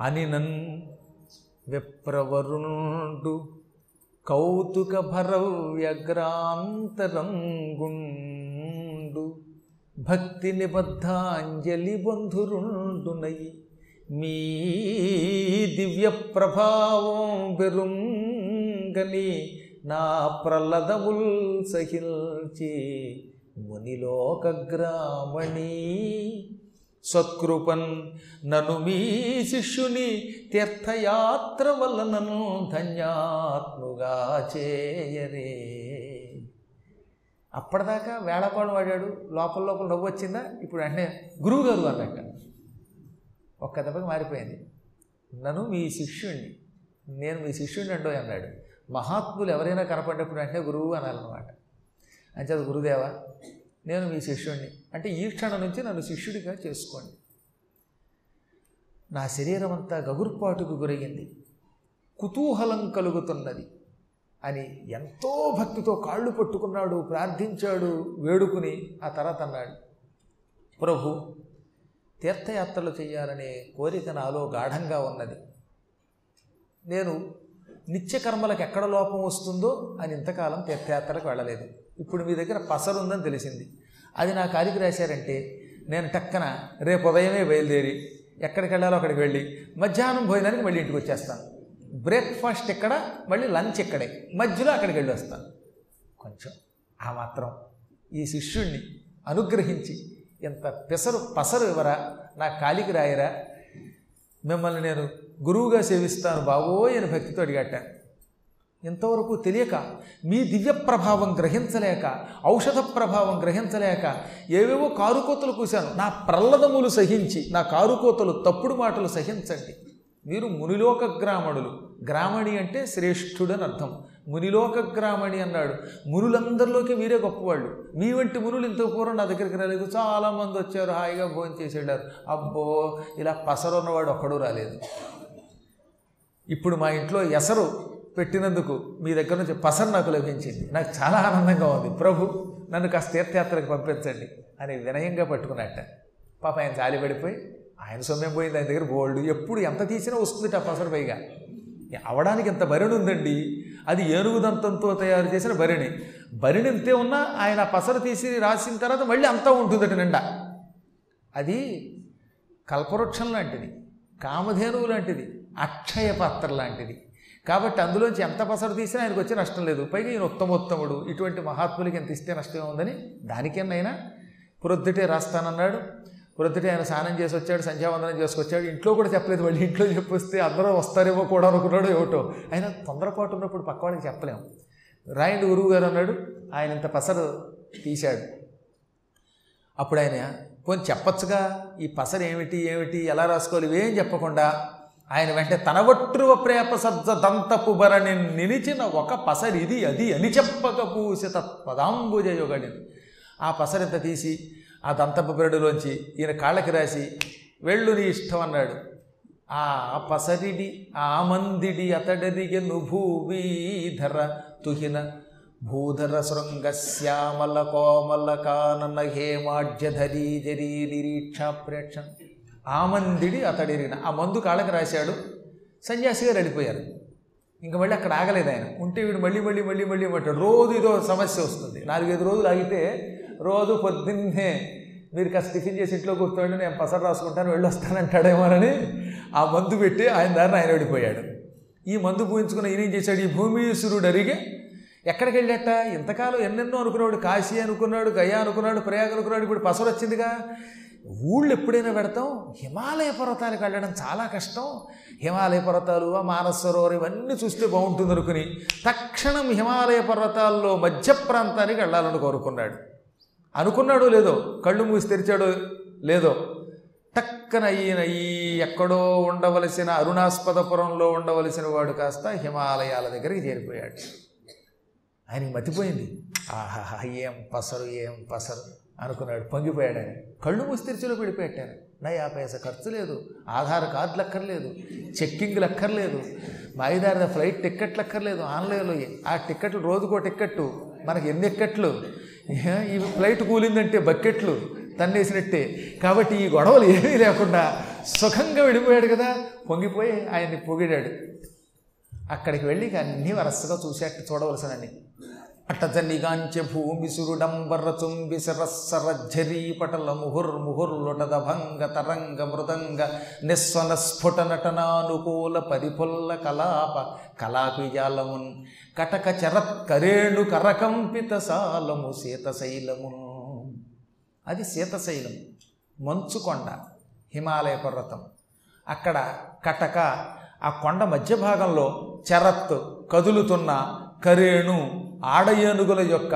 అని నన్ విప్రవరుణుడు కౌతుక భరవ్యగ్రాంతరంగుండు. భక్తి నిబద్ధాంజలి బంధురుండునై మీ దివ్య ప్రభావం బెరుంగని నా ప్రలదముల్ సహిల్చి మునిలోకగ్రామణి. సత్కృపన్ నను మీ శిష్యుని తీర్థయాత్ర వలనను ధన్యాత్ముగా చేయరే. అప్పటిదాకా వేళపాడు వాడాడు. లోపల లోపల నవ్వు వచ్చిందా? ఇప్పుడు వెంటనే గురువు గారు అన్నట్ట. ఒక్క దెబ్బకి మారిపోయింది. నన్ను మీ శిష్యుణ్ణి నేను మీ శిష్యుణ్ణి అండో అన్నాడు. మహాత్ములు ఎవరైనా కనపడినప్పుడు అంటే గురువు అనాలన్నమాట. అంచేది గురుదేవా నేను మీ శిష్యుణ్ణి. అంటే ఈ క్షణం నుంచి నన్ను శిష్యుడిగా చేసుకోండి. నా శరీరం అంతా గగుర్పాటుకు గురయ్యింది. కుతూహలం కలుగుతున్నది. అని ఎంతో భక్తితో కాళ్ళు పట్టుకున్నాడు ప్రార్థించాడు వేడుకుని ఆ తర్వాత అన్నాడు ప్రభు తీర్థయాత్రలు చేయాలనే కోరిక నాలో గాఢంగా ఉన్నది. నేను నిత్యకర్మలకు ఎక్కడ లోపం వస్తుందో అని ఇంతకాలం తీర్థయాత్రలకు వెళ్ళలేదు. ఇప్పుడు మీ దగ్గర పసరు ఉందని తెలిసింది. అది నా కాలికి రాశారంటే నేను టక్కన రేపు ఉదయమే బయలుదేరి ఎక్కడికి వెళ్ళాలో అక్కడికి వెళ్ళి మధ్యాహ్నం భోజనానికి మళ్ళీ ఇంటికి వచ్చేస్తాను బ్రేక్ఫాస్ట్ ఇక్కడ మళ్ళీ లంచ్ ఇక్కడే. మధ్యలో అక్కడికి వెళ్ళి వస్తాను కొంచెం ఆ మాత్రం ఈ శిష్యుణ్ణి అనుగ్రహించి ఎంత పెసరు పసరు ఇవ్వరా నా కాలికి రాయరా. మిమ్మల్ని నేను గురువుగా సేవిస్తాను బాబోయ్ అని భక్తితో అడిగట్టాను ఇంతవరకు తెలియక మీ దివ్య ప్రభావం గ్రహించలేక ఔషధ ప్రభావం గ్రహించలేక ఏవేవో కారుకోతలు కూశాను. నా ప్రల్లదములు సహించి నా కారుకోతలు తప్పుడు మాటలు సహించండి. మీరు మునిలోక గ్రామణులు. గ్రామణి అంటే శ్రేష్ఠుడని అర్థం మునిలోక గ్రామణి అన్నాడు. మునులందరిలోకి మీరే గొప్పవాళ్ళు. మీ వంటి మునులు ఇంత పూర్వం నా దగ్గరికి రాలేదు. చాలామంది వచ్చారు హాయిగా భోజనం చేసేడారు అబ్బో ఇలా పసరున్నవాడు ఒక్కడూ రాలేదు. ఇప్పుడు మా ఇంట్లో ఎసరు పెట్టినందుకు మీ దగ్గర నుంచి పసన్ నాకు లభించింది. నాకు చాలా ఆనందంగా ఉంది. ప్రభు నన్ను కాస్త తీర్థయాత్రకు పంపించండి అని వినయంగా పట్టుకున్నట్ట. పాప ఆయన జాలి పడిపోయి ఆయన సొమ్మేం పోయింది ఆయన దగ్గర బోల్డ్ ఎప్పుడు ఎంత తీసినా వస్తుంది ఆ పసరు పైగా. అవడానికి ఇంత భరిణి ఉందండి? అది ఏనుగుదంతంతో తయారు చేసిన భరిణి భరిణి ఇంతే ఉన్నా ఆయన పసరు తీసి రాసిన తర్వాత మళ్ళీ అంతా ఉంటుందట నిండా. అది కల్పవృక్షం లాంటిది కామధేనువు లాంటిది అక్షయ పాత్ర లాంటిది. కాబట్టి అందులోంచి ఎంత పసరు తీసినా ఆయనకు వచ్చే నష్టం లేదు. పైగా ఈయన ఉత్తమోత్తముడు. ఇటువంటి మహాత్ములకి ఎంత ఇస్తే నష్టమే ఉందని దానికేనైనా ప్రొద్దుటే రాస్తానన్నాడు. ప్రొద్దుటే ఆయన స్నానం చేసి వచ్చాడు సంధ్యావందనం చేసుకొచ్చాడు. ఇంట్లో కూడా చెప్పలేదు మళ్ళీ ఇంట్లో చెప్పొస్తే అందరూ వస్తారేమో కూడా అనుకున్నాడు ఏమిటో. ఆయన తొందరపాటు ఉన్నప్పుడు పక్క వాళ్ళకి చెప్పలేము రాయండి గురువు గారు అన్నాడు ఆయన ఇంత పసరు తీశాడు. అప్పుడు ఆయన పోనీ చెప్పచ్చుగా ఈ పసరు ఏమిటి ఏమిటి ఎలా రాసుకోవాలి ఇవేం చెప్పకుండా ఆయన వెంట తన ప్రేపసజ్జ ప్రేప దంతపు నిలిచిన ఒక పసరి ఇది అది అని చెప్పక పూసిత పదాంబుజయుగని ఆ పసరింత తీసి ఆ దంతపుబరడిలోంచి ఈయన కాళ్ళకి రాసి వెళ్ళు నీ ఇష్టం అన్నాడు. ఆ పసరిడి ఆ మందిడి అతడరిగెను భూవీధర తుహిన భూధర శృంగ శ్యామల కోమల కానన హేమాఢ్యధరీ జరీ నిరీక్ష ప్రేక్షణ ఆ మందిడి ఆ మందు కాళ్ళకి రాశాడు. సన్యాసి గారు వెళ్ళిపోయారు. ఇంకా మళ్ళీ అక్కడ ఆగలేదు ఆయన. ఉంటే వీడు మళ్ళీ మళ్ళీ మళ్ళీ మళ్ళీ అంటాడు. రోజు ఇదో సమస్య వస్తుంది. నాలుగైదు రోజులు ఆగితే రోజు పొద్దున్నే మీరు కాస్త టిఫిన్ చేసి ఇంట్లో కూర్చోండి నేను పసరు రాసుకుంటాను వెళ్ళొస్తానంటాడేమోనని ఆ మందు పెట్టి ఆయన దారిని ఆయన వెళ్ళిపోయాడు. ఈ మందు పూయించుకున్న ఈయన ఏం చేశాడు? ఈ భూమీశ్వరుడు అరిగి ఎక్కడికి వెళ్ళాట ఇంతకాలం ఎన్నెన్నో అనుకున్నాడు. కాశీ అనుకున్నాడు గయా అనుకున్నాడు ప్రయాగ అనుకున్నాడు. ఇప్పుడు పసరు వచ్చిందిగా ఊళ్ళు ఎప్పుడైనా పెడతాం? హిమాలయ పర్వతాలకు వెళ్ళడం చాలా కష్టం. హిమాలయ పర్వతాలు ఆ ఇవన్నీ చూస్తే బాగుంటుంది అనుకుని తక్షణం హిమాలయ పర్వతాల్లో మధ్య ప్రాంతానికి వెళ్ళాలని కోరుకున్నాడు. అనుకున్నాడో లేదో? కళ్ళు మూసి తెరిచాడో లేదో? టక్కన ఈయన ఈ ఎక్కడో ఉండవలసిన అరుణాస్పదపురంలో ఉండవలసిన వాడు కాస్త హిమాలయాల దగ్గరికి చేరిపోయాడు. ఆయనకి మతిపోయింది. ఆహాహా ఏం పసరు ఏం పసరు. అనుకున్నాడు. పొంగిపోయాడు ఆయన కళ్ళు మూసి పెట్టాను నా యాభై ఖర్చు లేదు. ఆధార్ కార్డులు అక్కర్లేదు చెక్కింగ్లు అక్కర్లేదు మాయిదారి ఫ్లైట్ టిక్కెట్లు అక్కర్లేదు ఆన్లైన్లో ఆ టిక్కెట్లు రోజుకో టిక్కెట్టు. మనకి ఎన్ని ఎక్కట్లు? ఈ ఫ్లైట్ కూలిందంటే బకెట్లు తన్నేసినట్టే. కాబట్టి ఈ గొడవలు ఏమీ లేకుండా సుఖంగా విడిపోయాడు కదా. పొంగిపోయి ఆయన్ని పొగిడాడు. అక్కడికి వెళ్ళి ఇక అన్నీ వరసగా చూసేట్టు చూడవలసినని అట్టజనిగాంచె భూమి సురుడంబర చుంబి ముహుర్ముహుర్లుటద భంగ తరంగ మృదంగ నిస్వన స్ఫుట నటనానుకూల పరిపుల్ల కలాప కలాపిజాలమున్ కటక చరత్కరేణు కరకంపిత సాలము శీతశైలము అది శీతశైలం మంచుకొండ హిమాలయ పర్వతం. అక్కడ కటక ఆ కొండ మధ్య భాగంలో చరత్ కదులుతున్న కరేణు ఆడ ఏనుగుల యొక్క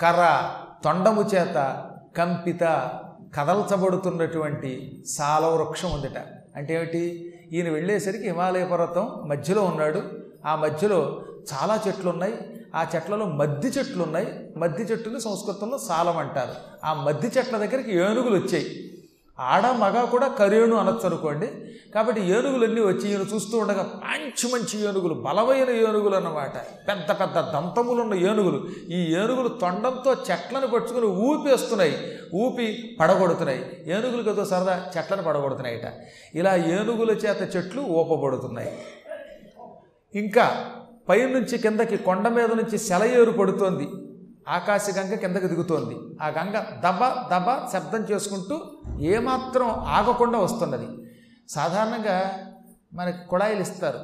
కర్ర తొండము చేత కంపిత కదల్చబడుతున్నటువంటి సాలవృక్షం ఉందిట. అంటే ఏమిటి? ఈయన వెళ్ళేసరికి హిమాలయ పర్వతం మధ్యలో ఉన్నాడు. ఆ మధ్యలో చాలా చెట్లు ఉన్నాయి ఆ చెట్లలో మద్ది చెట్లు ఉన్నాయి మద్ది చెట్టుని సంస్కృతంలో సాలం అంటారు. ఆ మద్ది చెట్ల దగ్గరికి ఏనుగులు వచ్చాయి. ఆడ మగ కూడా కరేణు అనొచ్చు అనుకోండి కాబట్టి ఏనుగులన్నీ వచ్చి ఈయన చూస్తూ ఉండగా మంచి మంచి ఏనుగులు బలమైన ఏనుగులు అన్నమాట. పెద్ద పెద్ద దంతములున్న ఏనుగులు. ఈ ఏనుగులు తొండంతో చెట్లను పట్టుకుని ఊపేస్తున్నాయి. ఊపి పడగొడుతున్నాయి. ఏనుగులు కదా సరదా చెట్లను పడగొడుతున్నాయట. ఇలా ఏనుగుల చేత చెట్లు ఊపబడుతున్నాయి. ఇంకా పైనుంచి కిందకి కొండ మీద నుంచి సెలయేరు పడుతోంది. ఆకాశ గంగ కిందకి దిగుతోంది. ఆ గంగ దబ దబ శబ్దం చేసుకుంటూ ఏమాత్రం ఆగకుండా వస్తున్నది. సాధారణంగా మనకి కుళాయిలు ఇస్తారు.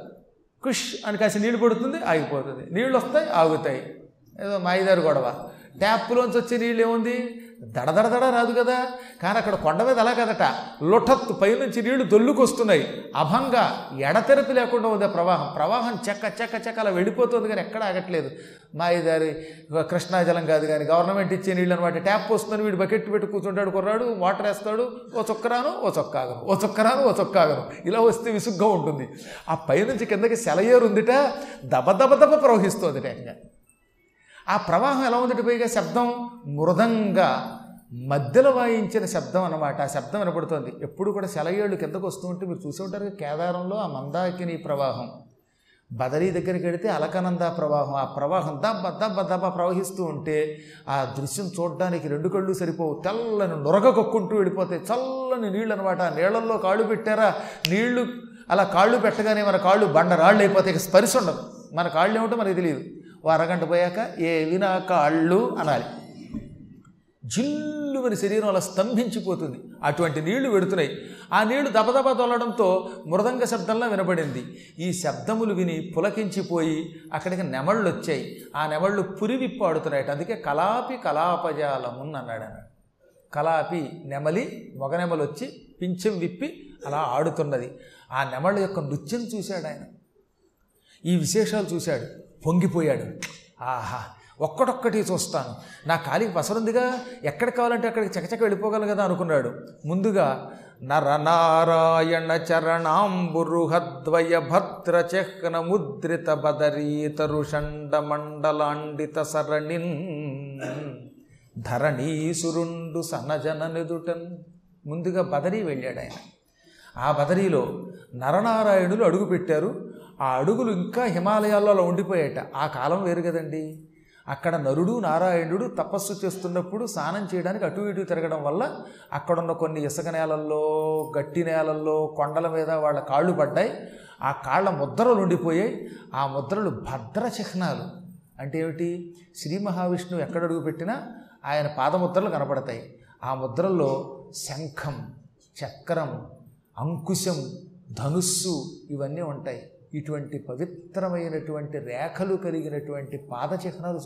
కుష్ అని కాసి నీళ్ళు పడుతుంది ఆగిపోతుంది. నీళ్ళు వస్తాయి ఆగుతాయి. ఏదో మాయిదారు గొడవ. ట్యాప్లోంచి వచ్చే నీళ్ళు ఏముంది? దడదడదడ రాదు కదా. కానీ అక్కడ కొండ మీద అలా కదట. లొఠత్తు పైనుంచి నీళ్ళు దొల్లుకొస్తున్నాయి. అభంగా ఎడతెరపి లేకుండా ఉంది ఆ ప్రవాహం. ప్రవాహం చెక్క చెక్క చెక్క అలా వెళ్ళిపోతుంది కానీ ఎక్కడ ఆగట్లేదు. మాయిదారి కృష్ణాజలం కాదు కానీ గవర్నమెంట్ ఇచ్చే నీళ్ళు అనమాట ట్యాప్ వస్తుందని వీడు బకెట్ పెట్టి కూర్చుంటాడు కుర్రాడు వాటర్ వేస్తాడు. ఓ చొక్కరాను ఓ చొక్కాగను ఓ చొక్కరాను ఓ చొక్కాగను ఇలా వస్తే విసుగ్గా ఉంటుంది. ఆ పైనుంచి కిందకి సెలయేరు ఉందిట దబ దబ దబ ప్రవహిస్తుంది టేకంగా ఆ ప్రవాహం ఎలా ఉందట పైగా శబ్దం? మృదంగా మధ్యలో వాయించిన శబ్దం అన్నమాట. ఆ శబ్దం వినపడుతోంది. ఎప్పుడు కూడా సెలయేళ్ళు కిందకు వస్తూ ఉంటే మీరు చూసే ఉంటారు కేదారంలో ఆ మందాకిని ప్రవాహం. బదరీ దగ్గరికి వెడితే అలకనంద ప్రవాహం. ఆ ప్రవాహం దబ్బ దబ్బ దబ్బ ప్రవహిస్తూ ఉంటే ఆ దృశ్యం చూడడానికి రెండు కళ్ళు సరిపోవు. తెల్లని నొరగ కొక్కుంటూ వెళ్ళిపోతాయి చల్లని నీళ్ళు అనమాట ఆ నీళ్ళల్లో కాళ్ళు పెట్టారా? నీళ్ళు అలా కాళ్ళు పెట్టగానే మన కాళ్ళు బండ రాళ్ళు అయిపోతాయి. ఇక స్పర్శ ఉండదు. మన కాళ్ళు ఏమిటో మనకి తెలియదు. ఓ అరగంట పోయాక ఏవి నా కాళ్ళు అనాలి. జిల్లుమని శరీరం అలా స్తంభించిపోతుంది. అటువంటి నీళ్ళు వెడుతున్నాయి ఆ నీళ్ళు దబదబ తొలడంతో మృదంగ శబ్దంలా వినబడింది ఈ శబ్దములు విని పులకించిపోయి అక్కడికి నెమళ్ళు వచ్చాయి. ఆ నెమళ్ళు పురివిప్పు ఆడుతున్నాయట అందుకే కలాపి కలాపజాలమున్ అన్నాడు అన్నాడు కలాపి నెమలి మొగ నెమలు వచ్చి పింఛం విప్పి అలా ఆడుతున్నది. ఆ నెమళ్ళ యొక్క నృత్యం చూశాడు ఆయన. ఈ విశేషాలు చూశాడు. పొంగిపోయాడు. ఆహా ఒక్కటొక్కటి చూస్తాను. నా కాలికి పసరుందిగా ఎక్కడ కావాలంటే అక్కడికి చకచక వెళ్ళిపోగలను కదా అనుకున్నాడు. ముందుగా నరనారాయణ చరణాంబురుహద్వయ భద్ర చెహ్న ముద్రిత బదరీతరుషండ మండలాండిత సరణిన్ ధరణీసురుండు సనజననిదుటన్. ముందుగా బదరీ వెళ్ళాడు ఆయన ఆ బదరీలో నరనారాయణులు అడుగుపెట్టారు. ఆ అడుగులు ఇంకా హిమాలయాల్లో అలా ఉండిపోయాట. ఆ కాలం వేరు కదండి. అక్కడ నరుడు నారాయణుడు తపస్సు చేస్తున్నప్పుడు స్నానం చేయడానికి అటు ఇటు తిరగడం వల్ల అక్కడున్న కొన్ని ఇసుక నేలల్లో గట్టి నేలల్లో కొండల మీద వాళ్ళ కాళ్ళు పడ్డాయి. ఆ కాళ్ళ ముద్రలు ఉండిపోయాయి. ఆ ముద్రలు భద్ర చిహ్నాలు. అంటే ఏమిటి? శ్రీ మహావిష్ణువు ఎక్కడ అడుగు పెట్టినా ఆయన పాదముద్రలు కనపడతాయి. ఆ ముద్రల్లో శంఖం చక్రం అంకుశం ధనుస్సు ఇవన్నీ ఉంటాయి. ఇటువంటి పవిత్రమైనటువంటి రేఖలు కలిగినటువంటి పాద చిహ్నాలు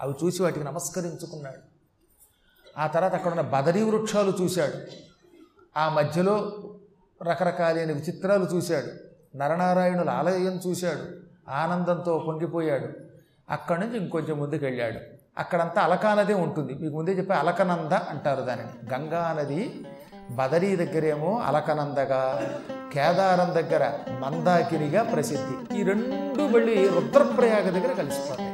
అవి చూసి వాటికి నమస్కరించుకున్నాడు. ఆ తర్వాత అక్కడ ఉన్న బదరీ వృక్షాలు చూశాడు. ఆ మధ్యలో రకరకాలైన విచిత్రాలు చూశాడు. నరనారాయణుల ఆలయం చూశాడు. ఆనందంతో పొంగిపోయాడు. అక్కడి నుంచి ఇంకొంచెం ముందుకు వెళ్ళాడు అక్కడంతా అలకానదే ఉంటుంది. మీకు ముందే చెప్పే అలకనంద అంటారు దానిని. గంగా నది బదరీ దగ్గరేమో అలకనందగా కేదారం దగ్గర మందాకినిగా ప్రసిద్ధి. ఈ రెండు మళ్ళీ రుద్రప్రయాగ దగ్గర కలిసిపోతాయి.